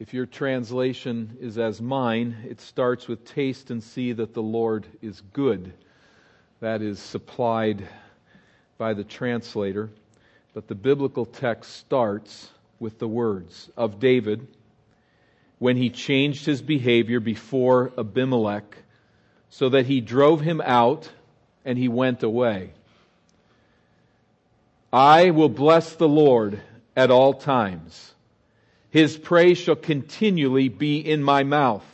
If your translation is as mine, it starts with taste and see that the Lord is good. That is supplied by the translator. But the biblical text starts with the words of David when he changed his behavior before Abimelech so that he drove him out and he went away. I will bless the Lord at all times. His praise shall continually be in my mouth.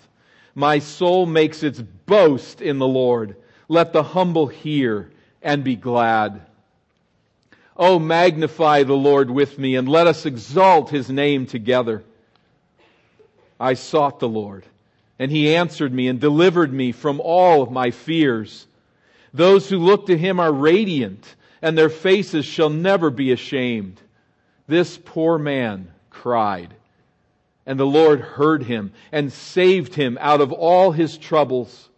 My soul makes its boast in the Lord. Let the humble hear and be glad. Oh, magnify the Lord with me and let us exalt his name together. I sought the Lord and he answered me and delivered me from all of my fears. Those who look to him are radiant and their faces shall never be ashamed. This poor man cried and the Lord heard him and saved him out of all his troubles.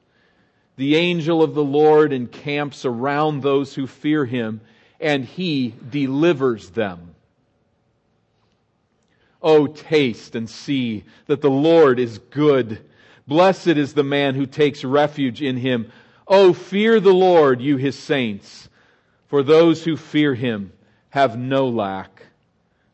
The angel of the Lord encamps around those who fear him and he delivers them. Oh, taste and see that the Lord is good. Blessed is the man who takes refuge in him. Oh, fear the Lord, you his saints, for those who fear him have no lack.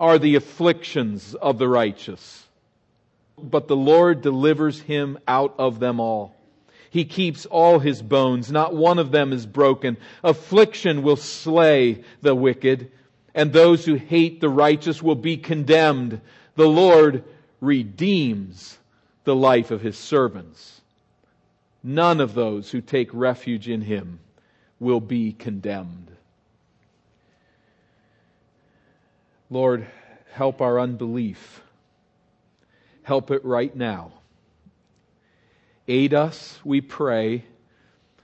are the afflictions of the righteous, but the Lord delivers him out of them all. He keeps all his bones. Not one of them is broken. Affliction will slay the wicked, and those who hate the righteous will be condemned. The Lord redeems the life of his servants. None of those who take refuge in him will be condemned. Lord, help our unbelief. Help it right now. Aid us, we pray,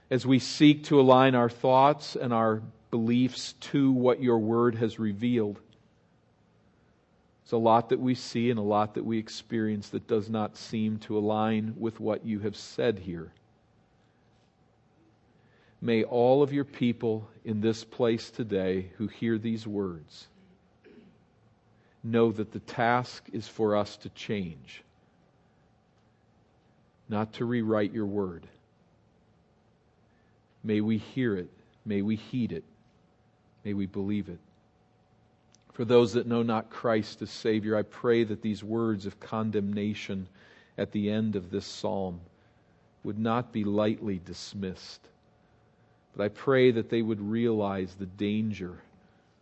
as we seek to align our thoughts and our beliefs to what your word has revealed. It's a lot that we see and a lot that we experience that does not seem to align with what you have said here. May all of your people in this place today who hear these words know that the task is for us to change not to rewrite your word. May we hear it. May we heed it. May we believe it. For those that know not Christ as Savior, I pray that these words of condemnation at the end of this psalm would not be lightly dismissed. But I pray that they would realize the danger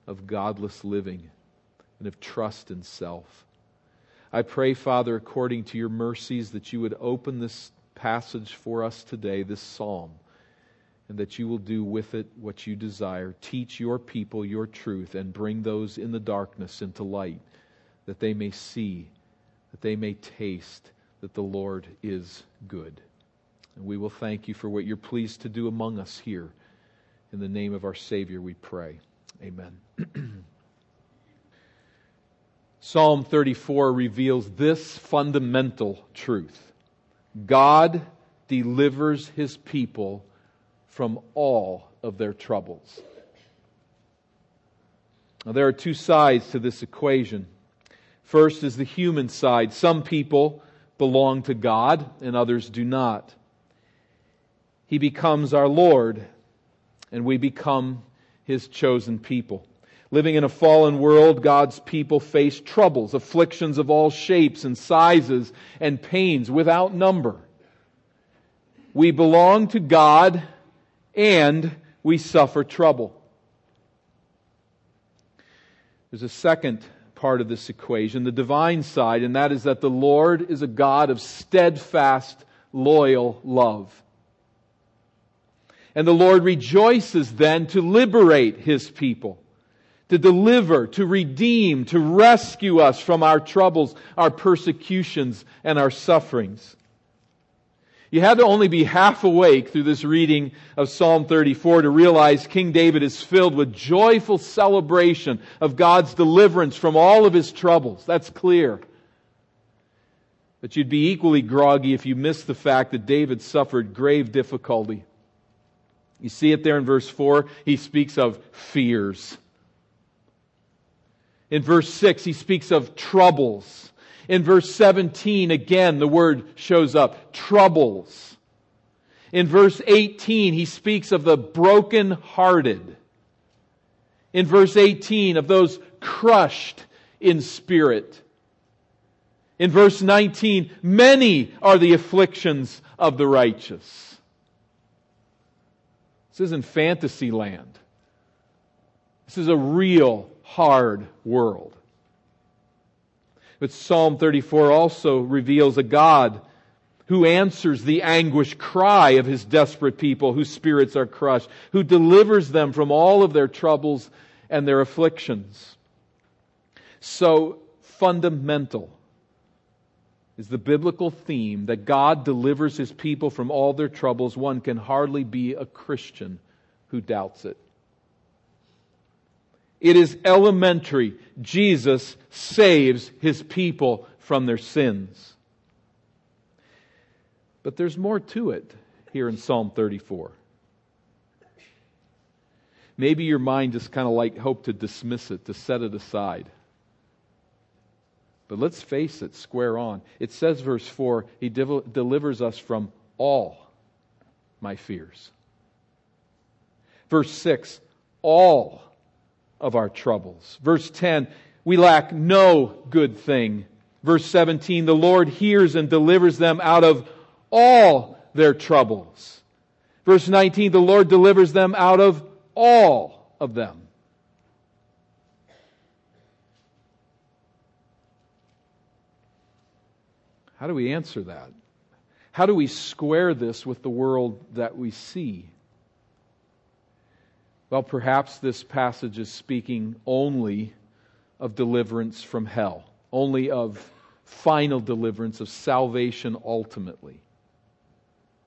of godless living and of trust in self. I pray, Father, according to your mercies, that you would open this passage for us today, this psalm, and that you will do with it what you desire. Teach your people your truth and bring those in the darkness into light, that they may see, that they may taste that the Lord is good. And we will thank you for what you're pleased to do among us here. In the name of our Savior, we pray. Amen. Psalm 34 reveals this fundamental truth God delivers his people from all of their troubles. Now, there are two sides to this equation. First is the human side. Some people belong to God and others do not. He becomes our Lord and we become his chosen people. Living in a fallen world, God's people face troubles, afflictions of all shapes and sizes, and pains without number. We belong to God and we suffer trouble. There's a second part of this equation, the divine side, and that is that the Lord is a God of steadfast, loyal love. And the Lord rejoices then to liberate His people, to deliver, to redeem, to rescue us from our troubles, our persecutions, and our sufferings. You had to only be half awake through this reading of Psalm 34 to realize King David is filled with joyful celebration of God's deliverance from all of his troubles. That's clear. But you'd be equally groggy if you missed the fact that David suffered grave difficulty. You see it there in verse 4. He speaks of fears. In verse 6, he speaks of troubles. In verse 17, again, the word shows up troubles. In verse 18, he speaks of the broken-hearted. In verse 18, of those crushed in spirit. In verse 19, many are the afflictions of the righteous. This isn't fantasy land. This is a real hard world. But Psalm 34 also reveals a God who answers the anguish cry of his desperate people whose spirits are crushed, who delivers them from all of their troubles and their afflictions. So fundamental is the biblical theme that God delivers his people from all their troubles, one can hardly be a Christian who doubts it. It is elementary. Jesus saves his people from their sins. But there's more to it here in Psalm 34. Maybe your mind just kind of like hope to dismiss it, to set it aside. But let's face it, square on. It says, verse 4, He delivers us from all my fears. Verse 6, all of our troubles. Verse 10, we lack no good thing. Verse 17, the Lord hears and delivers them out of all their troubles. Verse 19, the Lord delivers them out of all of them. How do we answer that? How do we square this with the world that we see? Well, perhaps this passage is speaking only of deliverance from hell, only of final deliverance, of salvation ultimately.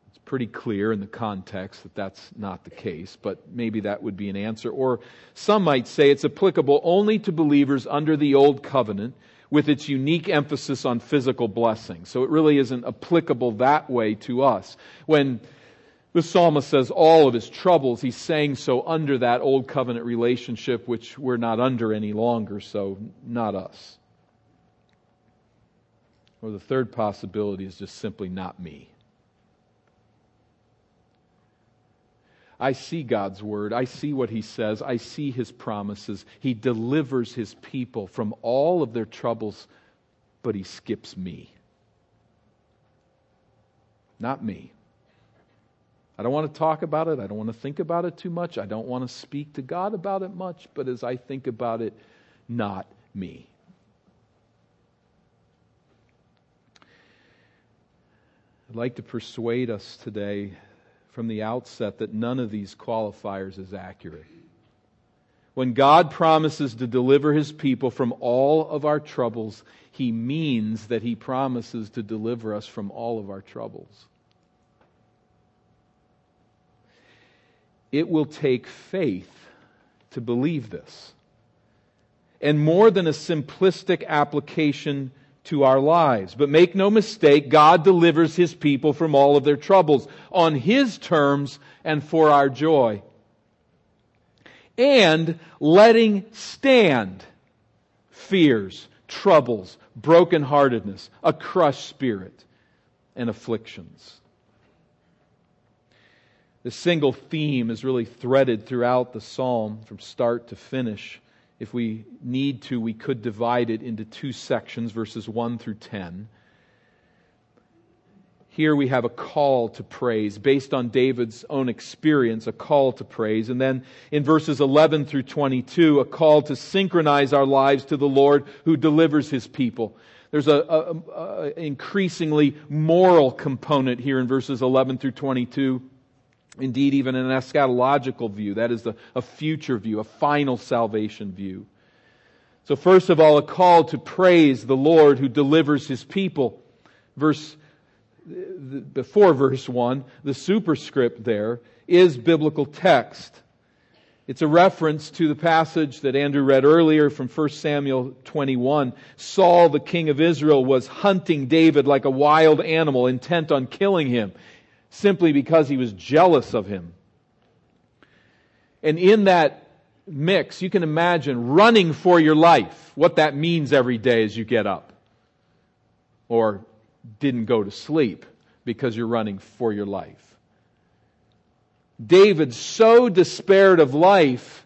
It's pretty clear in the context that that's not the case, but maybe that would be an answer. Or some might say it's applicable only to believers under the Old Covenant with its unique emphasis on physical blessing. So it really isn't applicable that way to us. When the psalmist says all of his troubles, he's saying so under that old covenant relationship, which we're not under any longer, so not us. Or the third possibility is just simply not me. I see God's word. I see what he says. I see his promises. He delivers his people from all of their troubles, but he skips me. Not me. I don't want to talk about it. I don't want to think about it too much. I don't want to speak to God about it much, but as I think about it, not me. I'd like to persuade us today from the outset that none of these qualifiers is accurate. When God promises to deliver his people from all of our troubles, he means that he promises to deliver us from all of our troubles. It will take faith to believe this. And more than a simplistic application to our lives. But make no mistake, God delivers His people from all of their troubles on His terms and for our joy. And letting stand fears, troubles, brokenheartedness, a crushed spirit, and afflictions. The single theme is really threaded throughout the psalm from start to finish. If we need to, we could divide it into two sections, verses 1 through 10. Here we have a call to praise based on David's own experience, a call to praise. And then in verses 11 through 22, a call to synchronize our lives to the Lord who delivers his people. There's a, a, a increasingly moral component here in verses 11 through 22. Indeed, even an eschatological view. That is a, a future view, a final salvation view. So first of all, a call to praise the Lord who delivers his people. Verse before verse 1, the superscript there is biblical text. It's a reference to the passage that Andrew read earlier from 1 Samuel 21. Saul, the king of Israel, was hunting David like a wild animal, intent on killing him, simply because he was jealous of him. And in that mix, you can imagine running for your life, what that means every day as you get up. Or didn't go to sleep because you're running for your life. David so despaired of life,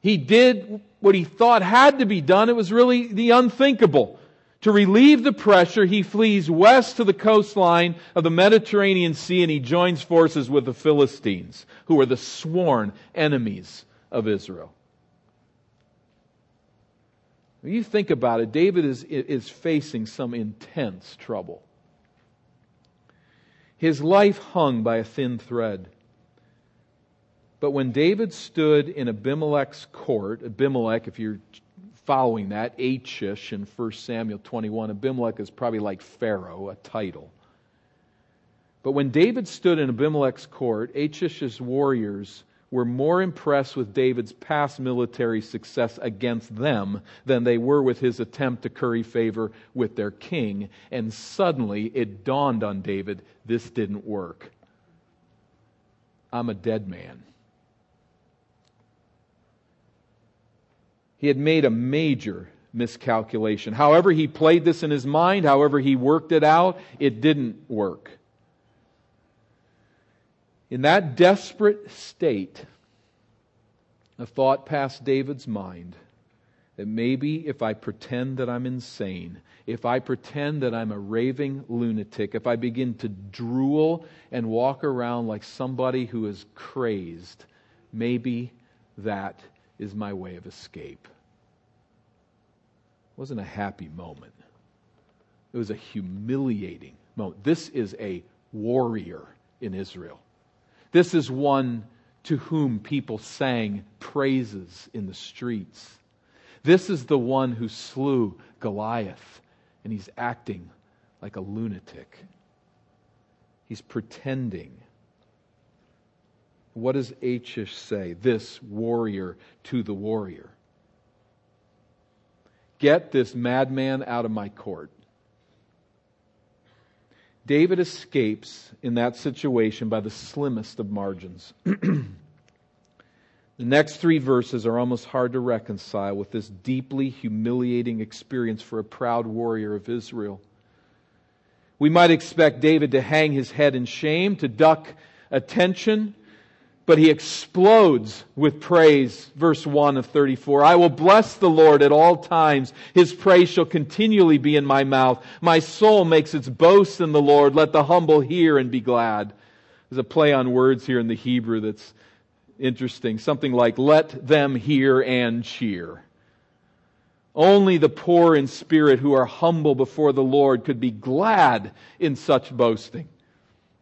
he did what he thought had to be done. It was really the unthinkable. To relieve the pressure, he flees west to the coastline of the Mediterranean Sea and he joins forces with the Philistines, who are the sworn enemies of Israel. When you think about it, David is, is facing some intense trouble. His life hung by a thin thread. But when David stood in Abimelech's court, Abimelech, if you're following that, Achish in 1 Samuel 21, Abimelech is probably like Pharaoh, a title. But when David stood in Abimelech's court, Achish's warriors were more impressed with David's past military success against them than they were with his attempt to curry favor with their king. And suddenly it dawned on David this didn't work. I'm a dead man. He had made a major miscalculation. However, he played this in his mind, however, he worked it out, it didn't work. In that desperate state, a thought passed David's mind that maybe if I pretend that I'm insane, if I pretend that I'm a raving lunatic, if I begin to drool and walk around like somebody who is crazed, maybe that is my way of escape. Wasn't a happy moment. It was a humiliating moment. This is a warrior in Israel. This is one to whom people sang praises in the streets. This is the one who slew Goliath, and he's acting like a lunatic. He's pretending. What does Achish say? This warrior to the warrior. Get this madman out of my court. David escapes in that situation by the slimmest of margins. the next three verses are almost hard to reconcile with this deeply humiliating experience for a proud warrior of Israel. We might expect David to hang his head in shame, to duck attention, but he explodes with praise. Verse 1 of 34. I will bless the Lord at all times. His praise shall continually be in my mouth. My soul makes its boast in the Lord. Let the humble hear and be glad. There's a play on words here in the Hebrew that's interesting. Something like, let them hear and cheer. Only the poor in spirit who are humble before the Lord could be glad in such boasting.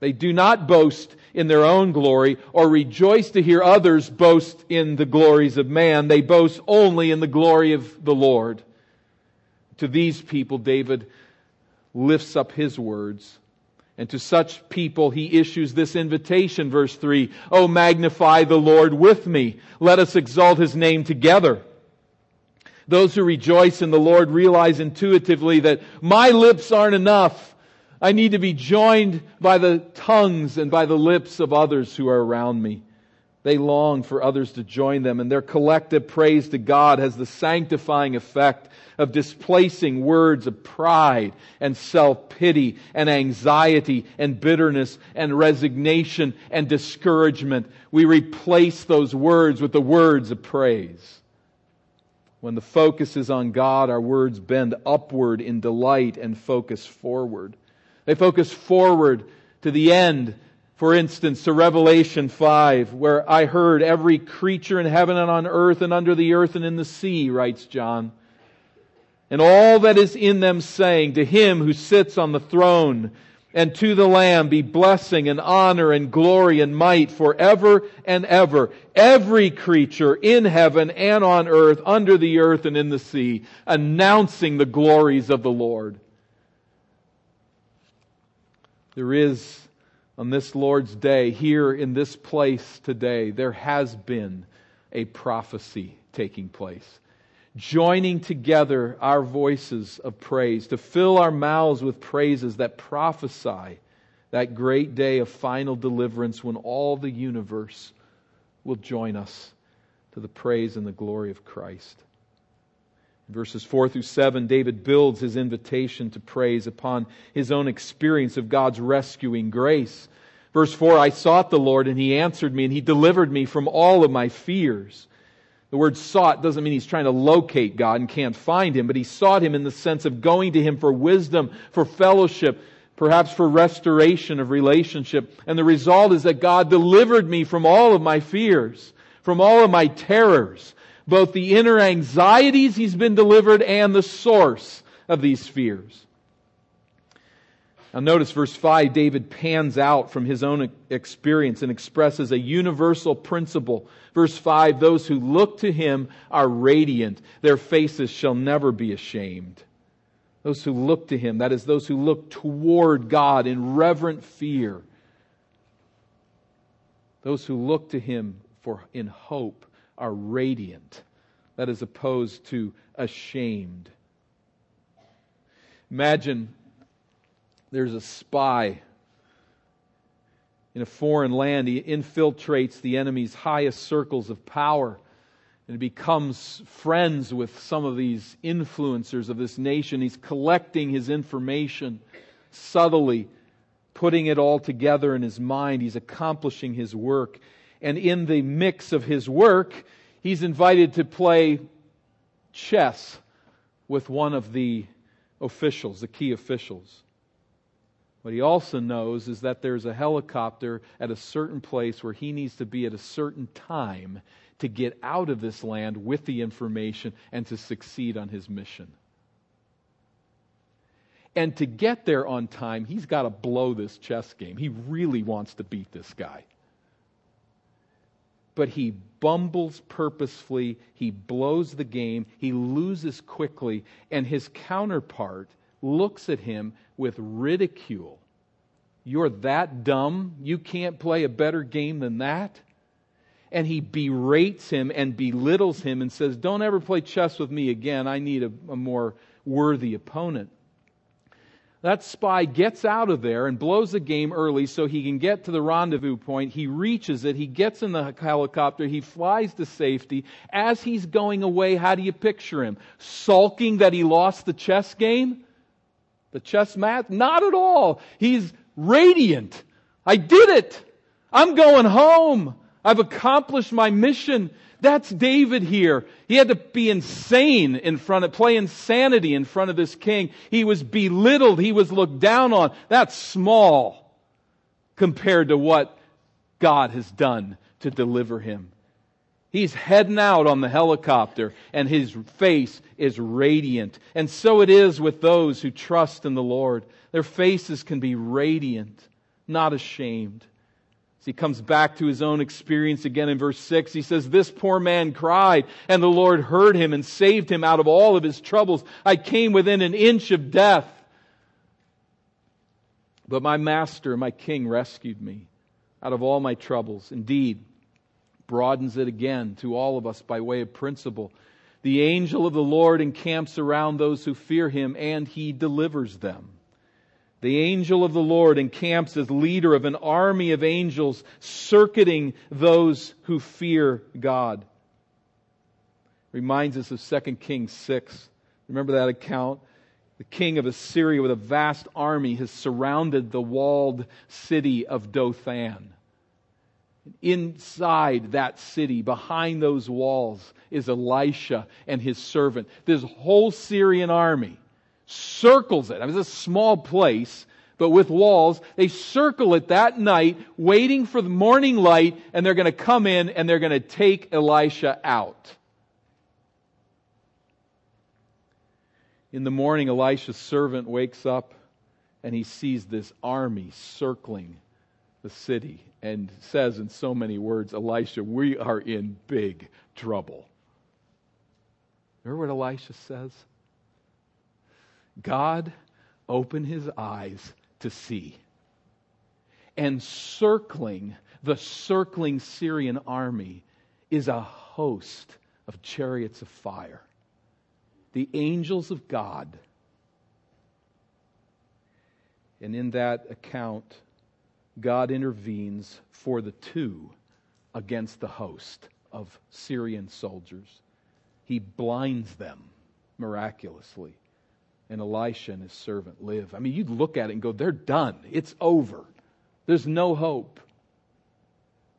They do not boast in their own glory or rejoice to hear others boast in the glories of man. They boast only in the glory of the Lord. To these people, David lifts up his words. And to such people, he issues this invitation, verse 3 Oh, magnify the Lord with me. Let us exalt his name together. Those who rejoice in the Lord realize intuitively that my lips aren't enough. I need to be joined by the tongues and by the lips of others who are around me. They long for others to join them, and their collective praise to God has the sanctifying effect of displacing words of pride and self pity and anxiety and bitterness and resignation and discouragement. We replace those words with the words of praise. When the focus is on God, our words bend upward in delight and focus forward. They focus forward to the end. For instance, to Revelation 5, where I heard every creature in heaven and on earth and under the earth and in the sea, writes John. And all that is in them saying, to him who sits on the throne and to the Lamb be blessing and honor and glory and might forever and ever. Every creature in heaven and on earth, under the earth and in the sea, announcing the glories of the Lord. There is, on this Lord's day, here in this place today, there has been a prophecy taking place joining together our voices of praise, to fill our mouths with praises that prophesy that great day of final deliverance when all the universe will join us to the praise and the glory of Christ. Verses 4 through 7, David builds his invitation to praise upon his own experience of God's rescuing grace. Verse 4 I sought the Lord, and he answered me, and he delivered me from all of my fears. The word sought doesn't mean he's trying to locate God and can't find him, but he sought him in the sense of going to him for wisdom, for fellowship, perhaps for restoration of relationship. And the result is that God delivered me from all of my fears, from all of my terrors, both the inner anxieties he's been delivered and the source of these fears. Now, notice verse 5, David pans out from his own experience and expresses a universal principle. Verse 5, those who look to him are radiant, their faces shall never be ashamed. Those who look to him, that is, those who look toward God in reverent fear. Those who look to him for in hope are radiant. That is opposed to ashamed. Imagine there's a spy in a foreign land. He infiltrates the enemy's highest circles of power and becomes friends with some of these influencers of this nation. He's collecting his information subtly, putting it all together in his mind. He's accomplishing his work. And in the mix of his work, he's invited to play chess with one of the officials, the key officials. What he also knows is that there's a helicopter at a certain place where he needs to be at a certain time to get out of this land with the information and to succeed on his mission. And to get there on time, he's got to blow this chess game. He really wants to beat this guy. But he bumbles purposefully, he blows the game, he loses quickly, and his counterpart looks at him with ridicule. You're that dumb? You can't play a better game than that? And he berates him and belittles him and says, Don't ever play chess with me again. I need a, a more worthy opponent. That spy gets out of there and blows the game early so he can get to the rendezvous point. He reaches it. He gets in the helicopter. He flies to safety. As he's going away, how do you picture him? Sulking that he lost the chess game? The chess match? Not at all. He's radiant. I did it. I'm going home. I've accomplished my mission. That's David here. He had to be insane in front of, play insanity in front of this king. He was belittled. He was looked down on. That's small compared to what God has done to deliver him. He's heading out on the helicopter and his face is radiant. And so it is with those who trust in the Lord. Their faces can be radiant, not ashamed. As he comes back to his own experience again in verse 6, he says, This poor man cried, and the Lord heard him and saved him out of all of his troubles. I came within an inch of death. But my master, my king, rescued me out of all my troubles. Indeed, broadens it again to all of us by way of principle. The angel of the Lord encamps around those who fear him, and he delivers them. The angel of the Lord encamps as leader of an army of angels circuiting those who fear God. Reminds us of 2 Kings 6. Remember that account? The king of Assyria with a vast army has surrounded the walled city of Dothan. Inside that city, behind those walls, is Elisha and his servant. This whole Syrian army circles it. I mean, it's a small place, but with walls. They circle it that night, waiting for the morning light, and they're going to come in and they're going to take Elisha out. In the morning, Elisha's servant wakes up and he sees this army circling the city and says in so many words, Elisha, we are in big trouble. Remember what Elisha says? God, open his eyes to see. And circling the circling Syrian army is a host of chariots of fire. The angels of God. And in that account, God intervenes for the two against the host of Syrian soldiers. He blinds them miraculously. And Elisha and his servant live. I mean, you'd look at it and go, they're done. It's over. There's no hope.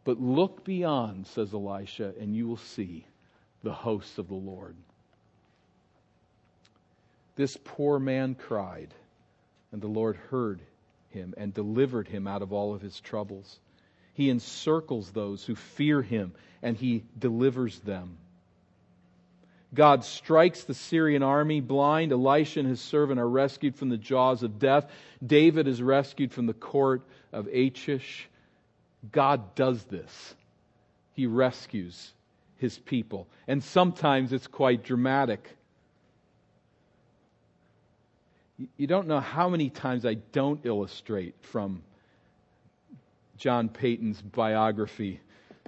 But look beyond, says Elisha, and you will see the hosts of the Lord. This poor man cried, and the Lord heard him and delivered him out of all of his troubles. He encircles those who fear him and he delivers them. God strikes the Syrian army blind. Elisha and his servant are rescued from the jaws of death. David is rescued from the court of Achish. God does this. He rescues his people. And sometimes it's quite dramatic. You don't know how many times I don't illustrate from John Paton's biography.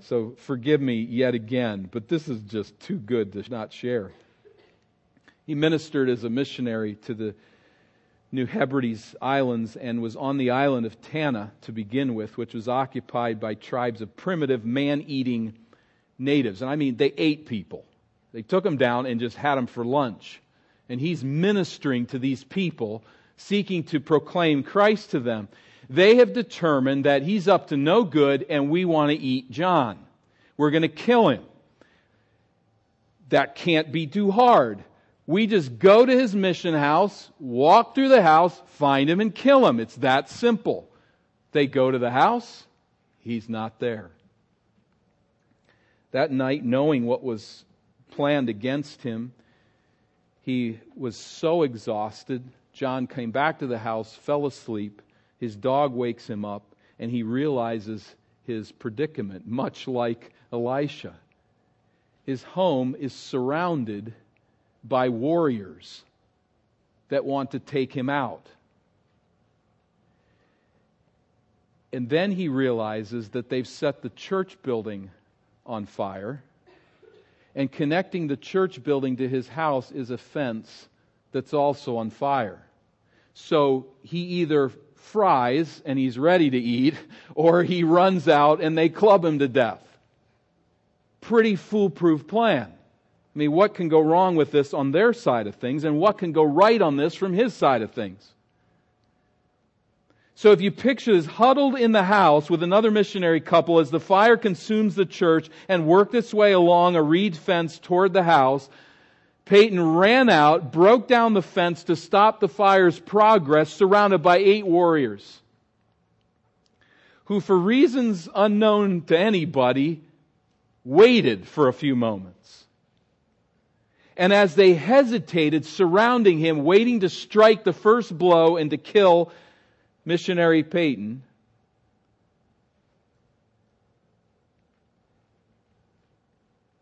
So forgive me yet again, but this is just too good to not share. He ministered as a missionary to the New Hebrides Islands and was on the island of Tanna to begin with, which was occupied by tribes of primitive man eating natives. And I mean, they ate people. They took them down and just had them for lunch and he's ministering to these people, seeking to proclaim Christ to them. They have determined that he's up to no good and we want to eat John. We're going to kill him. That can't be too hard. We just go to his mission house, walk through the house, find him, and kill him. It's that simple. They go to the house, he's not there. That night, knowing what was planned against him, he was so exhausted. John came back to the house, fell asleep. His dog wakes him up, and he realizes his predicament, much like Elisha. His home is surrounded by warriors that want to take him out. And then he realizes that they've set the church building on fire and connecting the church building to his house is a fence that's also on fire. So he either fries and he's ready to eat, or he runs out and they club him to death. Pretty foolproof plan. I mean, what can go wrong with this on their side of things, and what can go right on this from his side of things? So if you picture this huddled in the house with another missionary couple as the fire consumes the church and worked its way along a reed fence toward the house, Paton ran out, broke down the fence to stop the fire's progress, surrounded by eight warriors who, for reasons unknown to anybody, waited for a few moments. And as they hesitated, surrounding him, waiting to strike the first blow and to kill missionary Paton,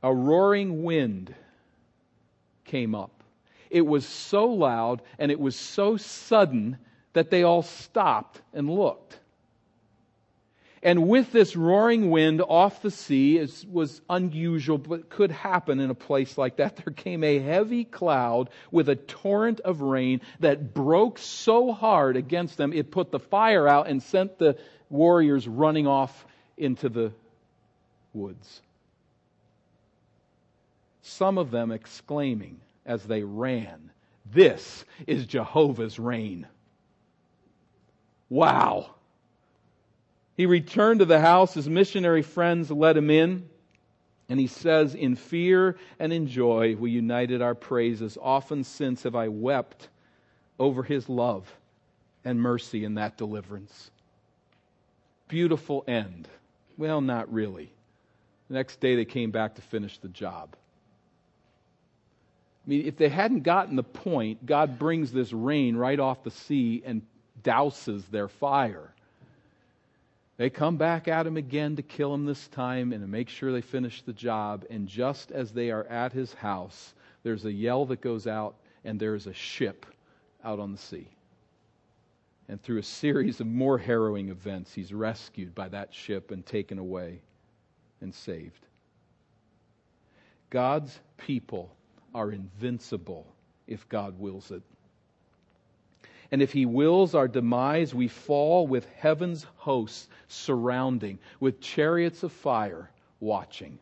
a roaring wind came up. It was so loud and it was so sudden that they all stopped and looked. And with this roaring wind off the sea, it was unusual, but could happen in a place like that. There came a heavy cloud with a torrent of rain that broke so hard against them, it put the fire out and sent the warriors running off into the woods. Some of them exclaiming as they ran, This is Jehovah's rain. Wow. He returned to the house. His missionary friends let him in. And he says, In fear and in joy we united our praises. Often since have I wept over his love and mercy in that deliverance. Beautiful end. Well, not really. The next day they came back to finish the job. I mean, if they hadn't gotten the point, God brings this rain right off the sea and douses their fire. They come back at him again to kill him this time and to make sure they finish the job. And just as they are at his house, there's a yell that goes out, and there's a ship out on the sea. And through a series of more harrowing events, he's rescued by that ship and taken away and saved. God's people are invincible if God wills it. And if he wills our demise, we fall with heaven's hosts surrounding, with chariots of fire watching.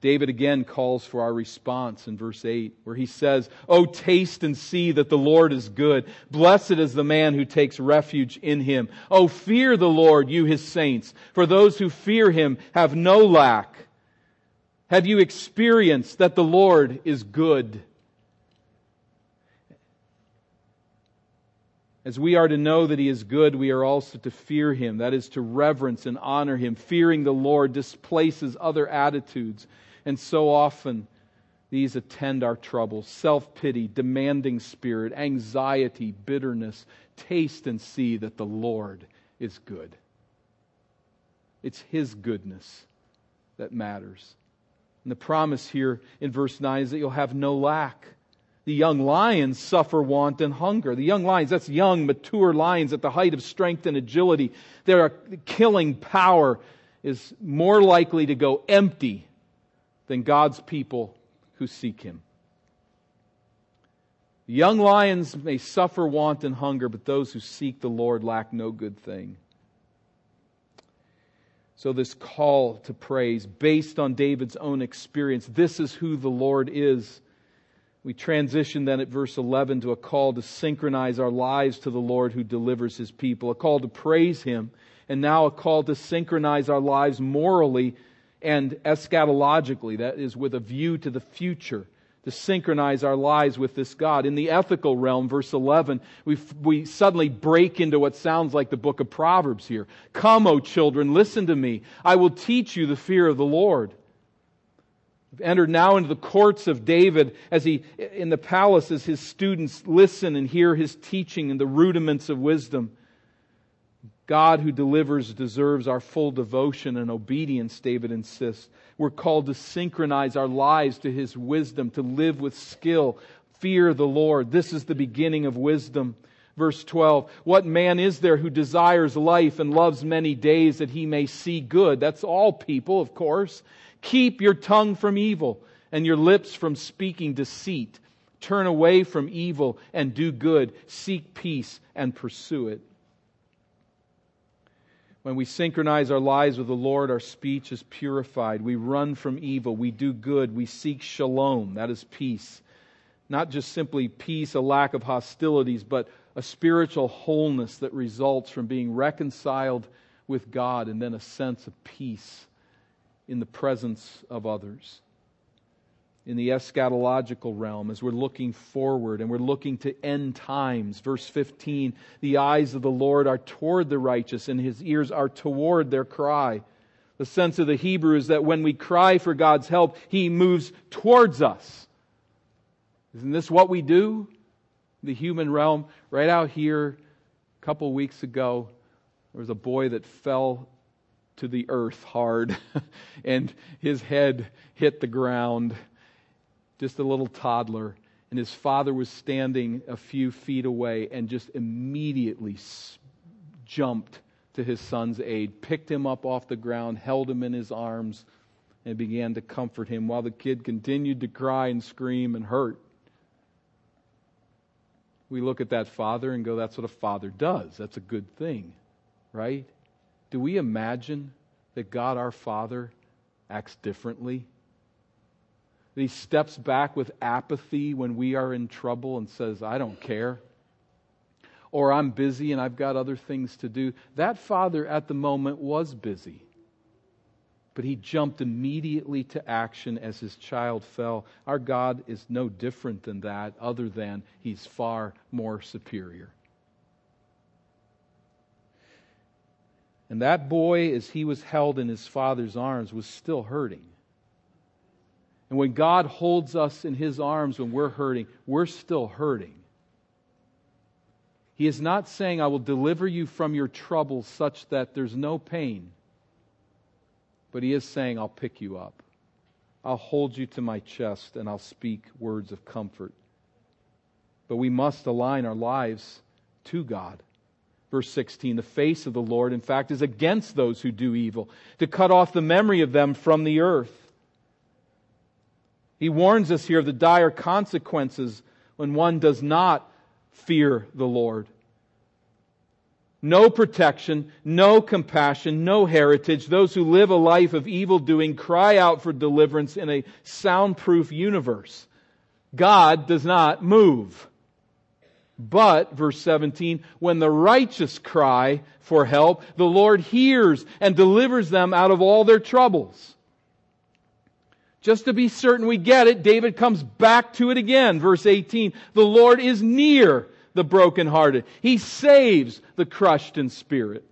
David again calls for our response in verse 8, where he says, Oh, taste and see that the Lord is good. Blessed is the man who takes refuge in him. Oh, fear the Lord, you his saints, for those who fear him have no lack. Have you experienced that the Lord is good? As we are to know that He is good, we are also to fear Him. That is to reverence and honor Him. Fearing the Lord displaces other attitudes. And so often, these attend our troubles self pity, demanding spirit, anxiety, bitterness. Taste and see that the Lord is good. It's His goodness that matters. And the promise here in verse 9 is that you'll have no lack. The young lions suffer want and hunger. The young lions, that's young, mature lions at the height of strength and agility. Their killing power is more likely to go empty than God's people who seek Him. The young lions may suffer want and hunger, but those who seek the Lord lack no good thing. So, this call to praise, based on David's own experience, this is who the Lord is. We transition then at verse 11 to a call to synchronize our lives to the Lord who delivers his people, a call to praise him, and now a call to synchronize our lives morally and eschatologically, that is, with a view to the future to synchronize our lives with this God. In the ethical realm, verse 11, we, we suddenly break into what sounds like the book of Proverbs here. Come, O children, listen to me. I will teach you the fear of the Lord. We've entered now into the courts of David as he, in the palace, as his students listen and hear his teaching and the rudiments of wisdom. God who delivers deserves our full devotion and obedience, David insists. We're called to synchronize our lives to his wisdom, to live with skill. Fear the Lord. This is the beginning of wisdom. Verse 12 What man is there who desires life and loves many days that he may see good? That's all people, of course. Keep your tongue from evil and your lips from speaking deceit. Turn away from evil and do good. Seek peace and pursue it. When we synchronize our lives with the Lord, our speech is purified. We run from evil. We do good. We seek shalom. That is peace. Not just simply peace, a lack of hostilities, but a spiritual wholeness that results from being reconciled with God and then a sense of peace in the presence of others in the eschatological realm as we're looking forward and we're looking to end times. Verse 15 the eyes of the Lord are toward the righteous, and his ears are toward their cry. The sense of the Hebrew is that when we cry for God's help, he moves towards us. Isn't this what we do? The human realm. Right out here, a couple weeks ago, there was a boy that fell to the earth hard, and his head hit the ground just a little toddler, and his father was standing a few feet away and just immediately jumped to his son's aid, picked him up off the ground, held him in his arms, and began to comfort him while the kid continued to cry and scream and hurt. We look at that father and go, that's what a father does. That's a good thing, right? Do we imagine that God our Father acts differently? That he steps back with apathy when we are in trouble and says, I don't care? or I'm busy and I've got other things to do. That father at the moment was busy. But he jumped immediately to action as his child fell. Our God is no different than that, other than he's far more superior. And that boy, as he was held in his father's arms, was still hurting. And when God holds us in his arms when we're hurting, we're still hurting. He is not saying, I will deliver you from your troubles such that there's no pain. But he is saying, I'll pick you up. I'll hold you to my chest and I'll speak words of comfort. But we must align our lives to God. Verse 16 The face of the Lord, in fact, is against those who do evil, to cut off the memory of them from the earth. He warns us here of the dire consequences when one does not fear the Lord. No protection, no compassion, no heritage. Those who live a life of evil doing cry out for deliverance in a soundproof universe. God does not move. But, verse 17, when the righteous cry for help, the Lord hears and delivers them out of all their troubles. Just to be certain we get it, David comes back to it again. Verse 18, the Lord is near the brokenhearted. He saves the crushed in spirit.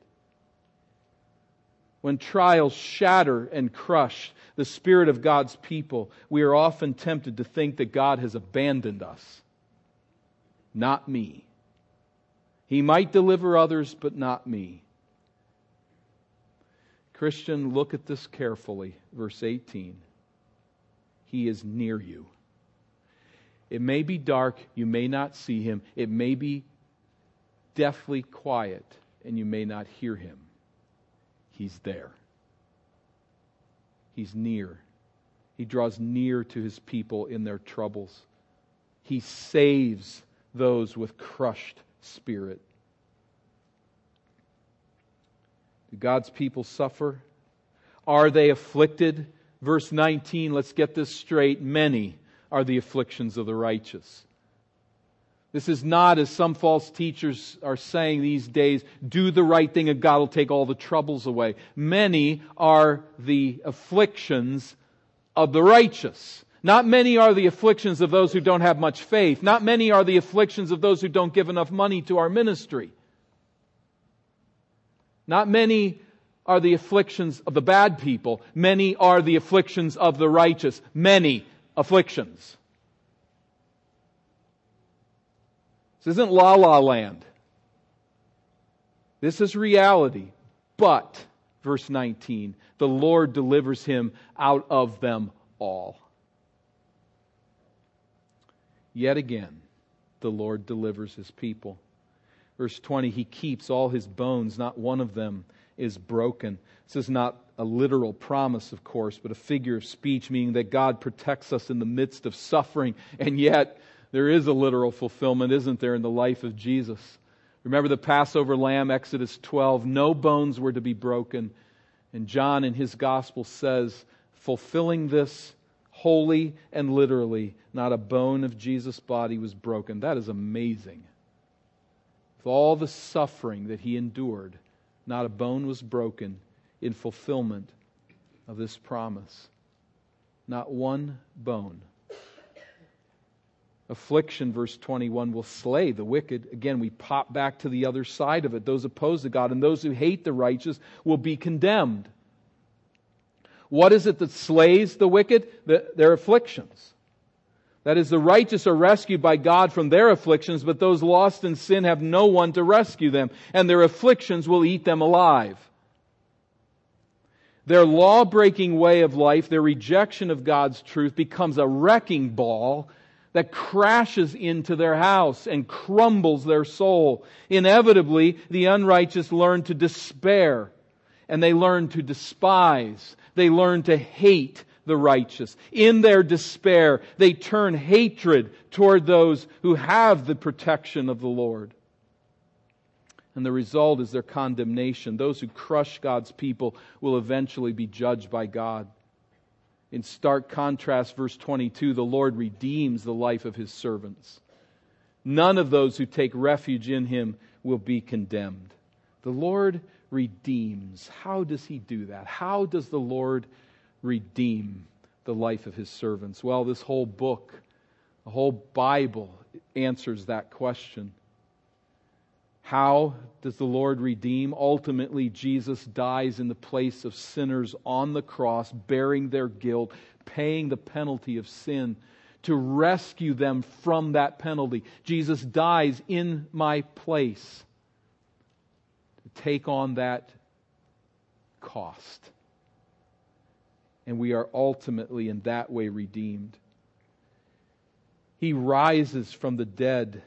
When trials shatter and crush the spirit of God's people, we are often tempted to think that God has abandoned us not me. He might deliver others, but not me. Christian, look at this carefully. Verse 18. He is near you. It may be dark, you may not see him. It may be deathly quiet, and you may not hear him. He's there. He's near. He draws near to his people in their troubles. He saves those with crushed spirit. Do God's people suffer? Are they afflicted? Verse 19, let's get this straight. Many are the afflictions of the righteous. This is not, as some false teachers are saying these days, do the right thing and God will take all the troubles away. Many are the afflictions of the righteous. Not many are the afflictions of those who don't have much faith. Not many are the afflictions of those who don't give enough money to our ministry. Not many are the afflictions of the bad people. Many are the afflictions of the righteous. Many afflictions. This isn't la la land. This is reality. But, verse 19, the Lord delivers him out of them all. Yet again, the Lord delivers his people. Verse 20, he keeps all his bones, not one of them is broken. This is not a literal promise, of course, but a figure of speech, meaning that God protects us in the midst of suffering. And yet, there is a literal fulfillment, isn't there, in the life of Jesus? Remember the Passover lamb, Exodus 12. No bones were to be broken. And John in his gospel says, fulfilling this wholly and literally, not a bone of Jesus' body was broken. That is amazing. With all the suffering that he endured, not a bone was broken in fulfillment of this promise. Not one bone. Affliction, verse 21, will slay the wicked. Again, we pop back to the other side of it. Those opposed to God and those who hate the righteous will be condemned. What is it that slays the wicked? The, their afflictions. That is, the righteous are rescued by God from their afflictions, but those lost in sin have no one to rescue them, and their afflictions will eat them alive. Their law breaking way of life, their rejection of God's truth, becomes a wrecking ball that crashes into their house and crumbles their soul. Inevitably, the unrighteous learn to despair and they learn to despise they learn to hate the righteous. In their despair, they turn hatred toward those who have the protection of the Lord. And the result is their condemnation. Those who crush God's people will eventually be judged by God. In stark contrast, verse 22, the Lord redeems the life of his servants. None of those who take refuge in him will be condemned. The Lord redeems. How does he do that? How does the Lord redeem the life of his servants? Well, this whole book, the whole Bible answers that question. How does the Lord redeem? Ultimately, Jesus dies in the place of sinners on the cross, bearing their guilt, paying the penalty of sin to rescue them from that penalty. Jesus dies in my place to take on that cost. And we are ultimately in that way redeemed. He rises from the dead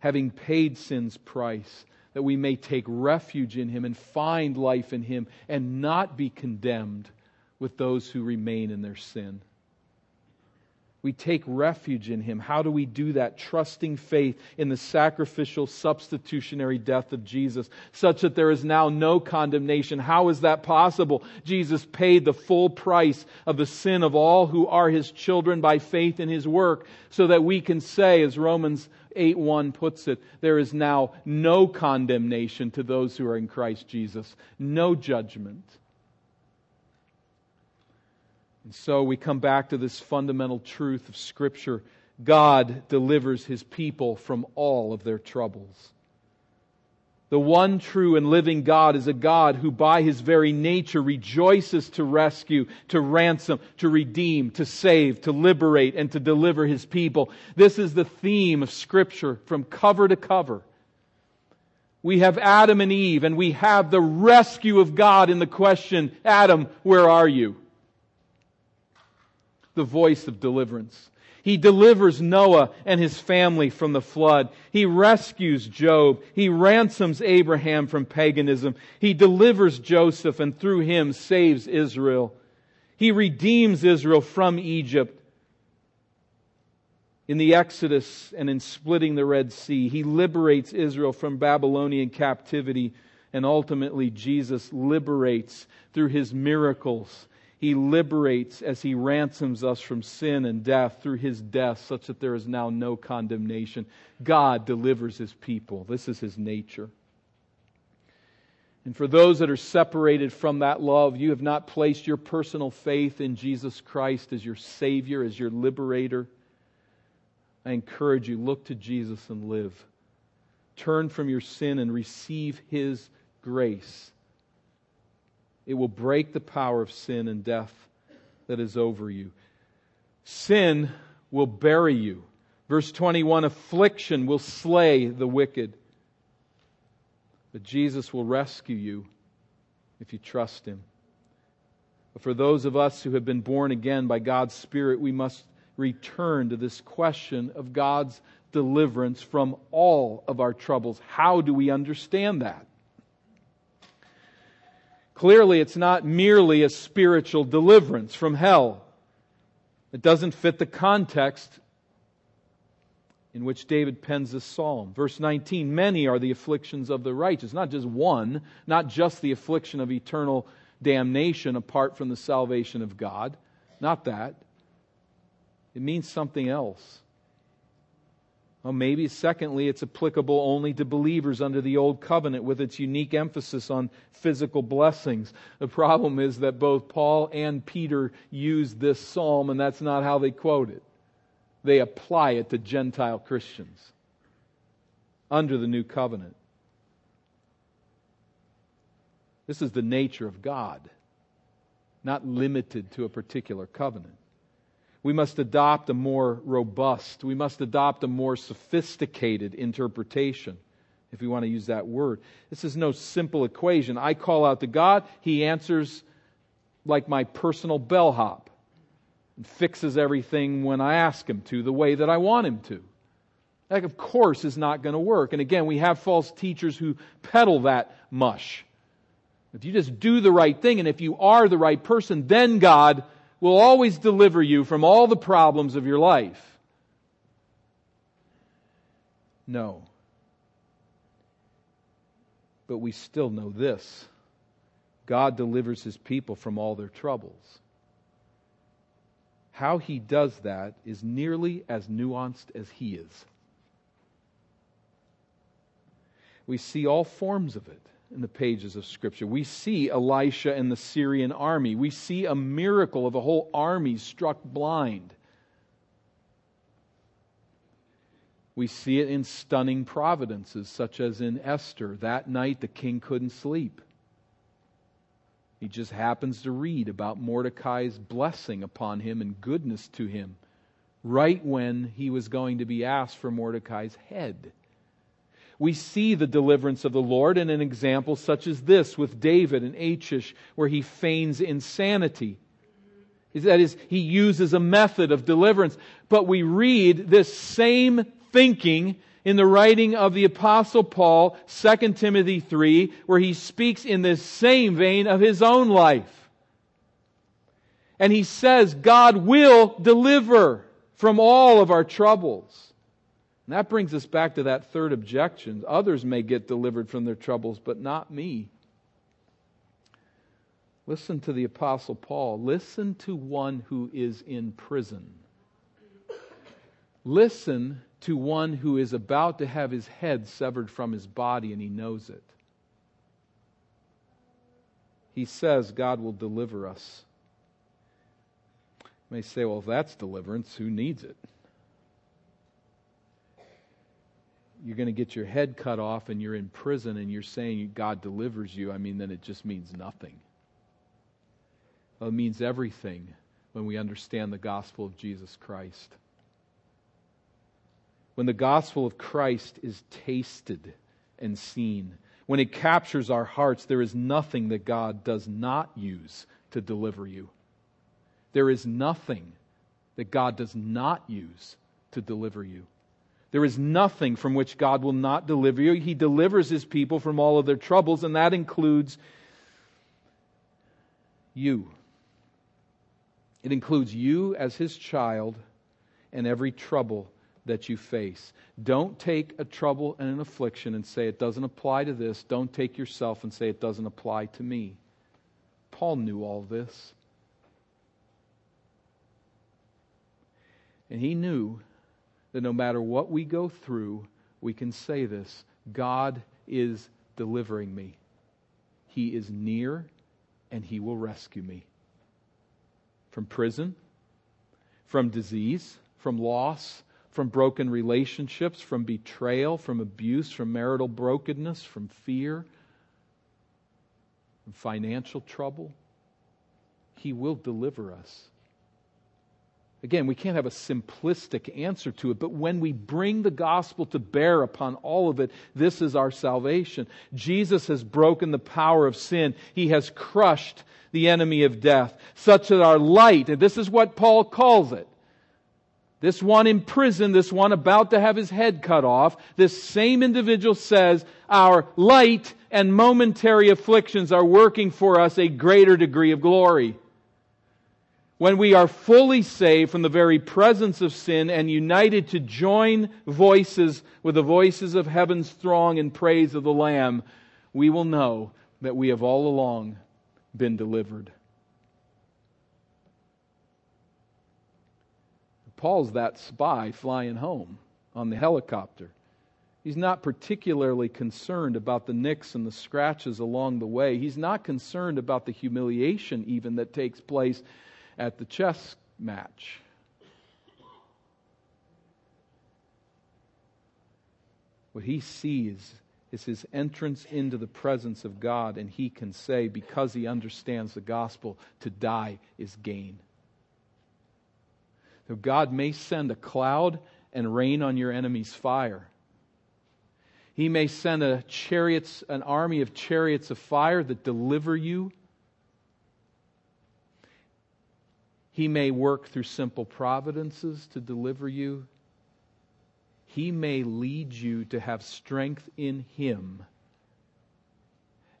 having paid sin's price, that we may take refuge in him and find life in him and not be condemned with those who remain in their sin. We take refuge in Him. How do we do that? Trusting faith in the sacrificial, substitutionary death of Jesus, such that there is now no condemnation. How is that possible? Jesus paid the full price of the sin of all who are His children by faith in His work, so that we can say, as Romans 8 1 puts it, there is now no condemnation to those who are in Christ Jesus, no judgment. And so we come back to this fundamental truth of Scripture God delivers his people from all of their troubles. The one true and living God is a God who, by his very nature, rejoices to rescue, to ransom, to redeem, to save, to liberate, and to deliver his people. This is the theme of Scripture from cover to cover. We have Adam and Eve, and we have the rescue of God in the question Adam, where are you? The voice of deliverance. He delivers Noah and his family from the flood. He rescues Job. He ransoms Abraham from paganism. He delivers Joseph and through him saves Israel. He redeems Israel from Egypt in the Exodus and in splitting the Red Sea. He liberates Israel from Babylonian captivity. And ultimately, Jesus liberates through his miracles he liberates as He ransoms us from sin and death through His death, such that there is now no condemnation. God delivers His people. This is His nature. And for those that are separated from that love, you have not placed your personal faith in Jesus Christ as your Savior, as your liberator. I encourage you, look to Jesus and live. Turn from your sin and receive His grace it will break the power of sin and death that is over you. Sin will bury you. Verse 21 affliction will slay the wicked. But Jesus will rescue you if you trust Him. But for those of us who have been born again by God's Spirit, we must return to this question of God's deliverance from all of our troubles. How do we understand that? Clearly, it's not merely a spiritual deliverance from hell. It doesn't fit the context in which David pens this psalm. Verse 19 Many are the afflictions of the righteous. Not just one, not just the affliction of eternal damnation apart from the salvation of God. Not that. It means something else. Well, maybe, secondly, it's applicable only to believers under the Old Covenant with its unique emphasis on physical blessings. The problem is that both Paul and Peter use this psalm, and that's not how they quote it. They apply it to Gentile Christians under the New Covenant. This is the nature of God, not limited to a particular covenant. We must adopt a more robust, we must adopt a more sophisticated interpretation, if we want to use that word. This is no simple equation. I call out to God, He answers like my personal bellhop and fixes everything when I ask Him to the way that I want Him to. That, of course, is not going to work. And again, we have false teachers who peddle that mush. If you just do the right thing, and if you are the right person, then God will always deliver you from all the problems of your life. No. But we still know this God delivers his people from all their troubles. How he does that is nearly as nuanced as he is. We see all forms of it in the pages of Scripture. We see Elisha and the Syrian army. We see a miracle of a whole army struck blind. We see it in stunning providences, such as in Esther. That night, the king couldn't sleep. He just happens to read about Mordecai's blessing upon him and goodness to him right when he was going to be asked for Mordecai's head. We see the deliverance of the Lord in an example such as this with David and Achish, where he feigns insanity. That is, he uses a method of deliverance. But we read this same thinking in the writing of the apostle Paul, 2 Timothy 3, where he speaks in this same vein of his own life. And he says, God will deliver from all of our troubles. And that brings us back to that third objection. Others may get delivered from their troubles, but not me. Listen to the Apostle Paul. Listen to one who is in prison. Listen to one who is about to have his head severed from his body and he knows it. He says God will deliver us may say, well, if that's deliverance, who needs it? You're going to get your head cut off and you're in prison and you're saying God delivers you. I mean, then it just means nothing. Well, it means everything when we understand the gospel of Jesus Christ. When the gospel of Christ is tasted and seen, when it captures our hearts, there is nothing that God does not use to deliver you. There is nothing that God does not use to deliver you. There is nothing from which God will not deliver you. He delivers his people from all of their troubles, and that includes you. It includes you as his child and every trouble that you face. Don't take a trouble and an affliction and say it doesn't apply to this. Don't take yourself and say it doesn't apply to me. Paul knew all this. And he knew that no matter what we go through, we can say this God is delivering me. He is near and he will rescue me from prison, from disease, from loss, from broken relationships, from betrayal, from abuse, from marital brokenness, from fear, from financial trouble. He will deliver us. Again, we can't have a simplistic answer to it, but when we bring the gospel to bear upon all of it, this is our salvation. Jesus has broken the power of sin. He has crushed the enemy of death, such that our light, and this is what Paul calls it, this one in prison, this one about to have his head cut off, this same individual says, Our light and momentary afflictions are working for us a greater degree of glory when we are fully saved from the very presence of sin and united to join voices with the voices of heaven's throng in praise of the Lamb, we will know that we have all along been delivered. Paul's that spy flying home on the helicopter. He's not particularly concerned about the nicks and the scratches along the way. He's not concerned about the humiliation, even that takes place at the chess match. What he sees is his entrance into the presence of God, and he can say, because he understands the gospel, to die is gain. So God may send a cloud and rain on your enemy's fire. He may send a chariots, an army of chariots of fire that deliver you He may work through simple providences to deliver you. He may lead you to have strength in Him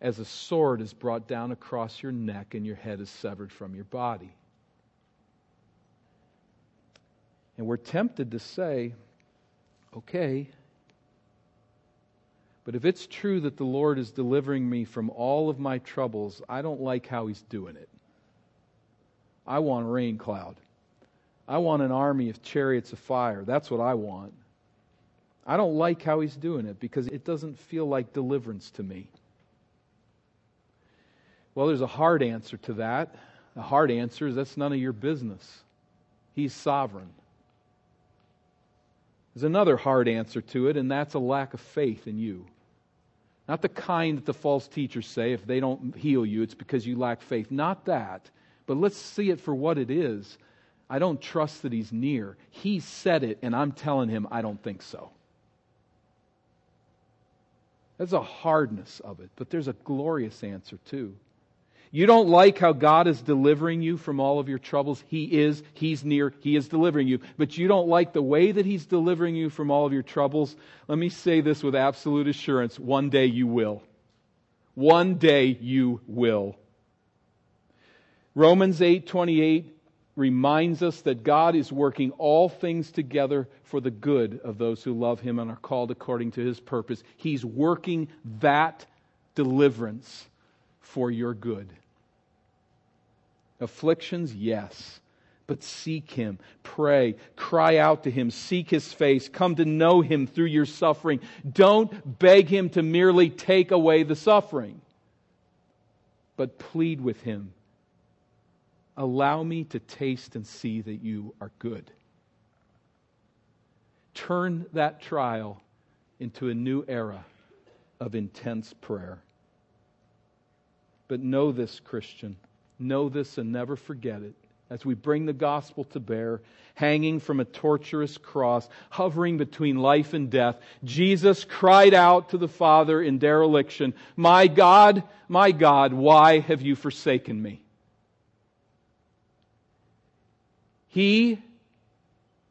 as a sword is brought down across your neck and your head is severed from your body. And we're tempted to say, okay, but if it's true that the Lord is delivering me from all of my troubles, I don't like how He's doing it. I want a rain cloud. I want an army of chariots of fire. That's what I want. I don't like how he's doing it because it doesn't feel like deliverance to me. Well, there's a hard answer to that. The hard answer is that's none of your business. He's sovereign. There's another hard answer to it, and that's a lack of faith in you. Not the kind that the false teachers say if they don't heal you, it's because you lack faith. Not that. But let's see it for what it is. I don't trust that he's near. He said it, and I'm telling him I don't think so. There's a hardness of it, but there's a glorious answer too. You don't like how God is delivering you from all of your troubles. He is. He's near. He is delivering you. But you don't like the way that He's delivering you from all of your troubles. Let me say this with absolute assurance. One day you will. One day you will. Romans 8:28 reminds us that God is working all things together for the good of those who love him and are called according to his purpose. He's working that deliverance for your good. Afflictions, yes. But seek Him, pray, cry out to Him, seek His face, come to know Him through your suffering. Don't beg Him to merely take away the suffering, but plead with Him. Allow me to taste and see that you are good. Turn that trial into a new era of intense prayer. But know this, Christian. Know this and never forget it. As we bring the gospel to bear, hanging from a torturous cross, hovering between life and death, Jesus cried out to the Father in dereliction, My God, my God, why have you forsaken me? He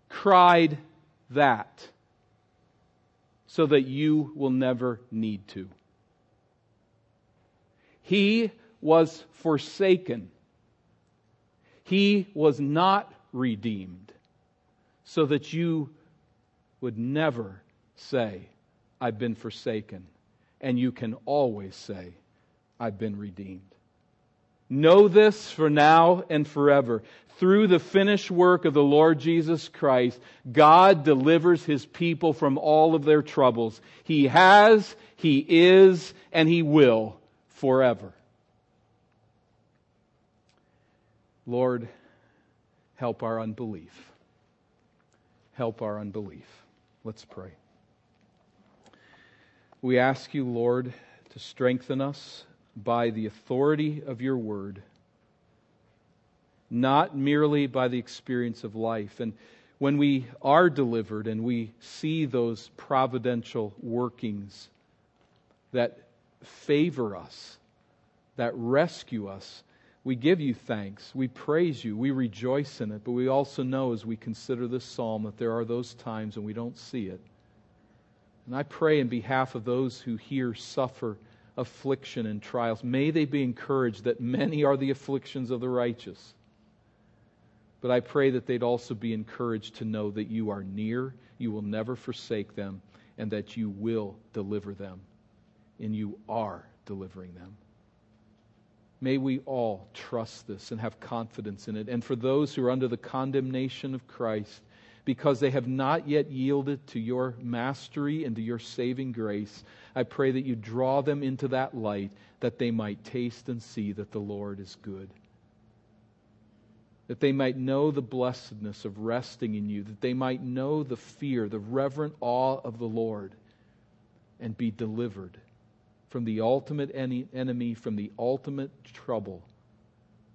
cried that so that you will never need to. He was forsaken. He was not redeemed so that you would never say, I've been forsaken. And you can always say, I've been redeemed. Know this for now and forever. Through the finished work of the Lord Jesus Christ, God delivers his people from all of their troubles. He has, he is, and he will forever. Lord, help our unbelief. Help our unbelief. Let's pray. We ask you, Lord, to strengthen us by the authority of your word, not merely by the experience of life. And when we are delivered and we see those providential workings that favor us, that rescue us, we give you thanks. We praise you. We rejoice in it. But we also know as we consider this psalm that there are those times when we don't see it. And I pray in behalf of those who here suffer affliction and trials, may they be encouraged that many are the afflictions of the righteous. But I pray that they'd also be encouraged to know that you are near, you will never forsake them, and that you will deliver them. And you are delivering them. May we all trust this and have confidence in it. And for those who are under the condemnation of Christ, because they have not yet yielded to your mastery and to your saving grace, I pray that you draw them into that light that they might taste and see that the Lord is good. That they might know the blessedness of resting in you, that they might know the fear, the reverent awe of the Lord, and be delivered from the ultimate enemy, from the ultimate trouble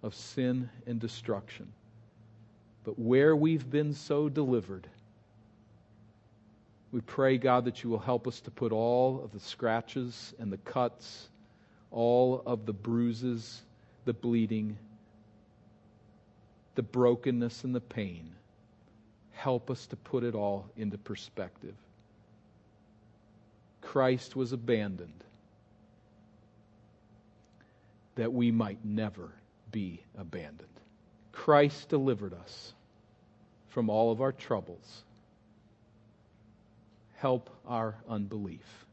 of sin and destruction. But where we've been so delivered, we pray, God, that you will help us to put all of the scratches and the cuts, all of the bruises, the bleeding, the brokenness and the pain. Help us to put it all into perspective. Christ was abandoned that we might never be abandoned. Christ delivered us from all of our troubles. Help our unbelief.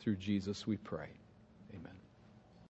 Through Jesus we pray.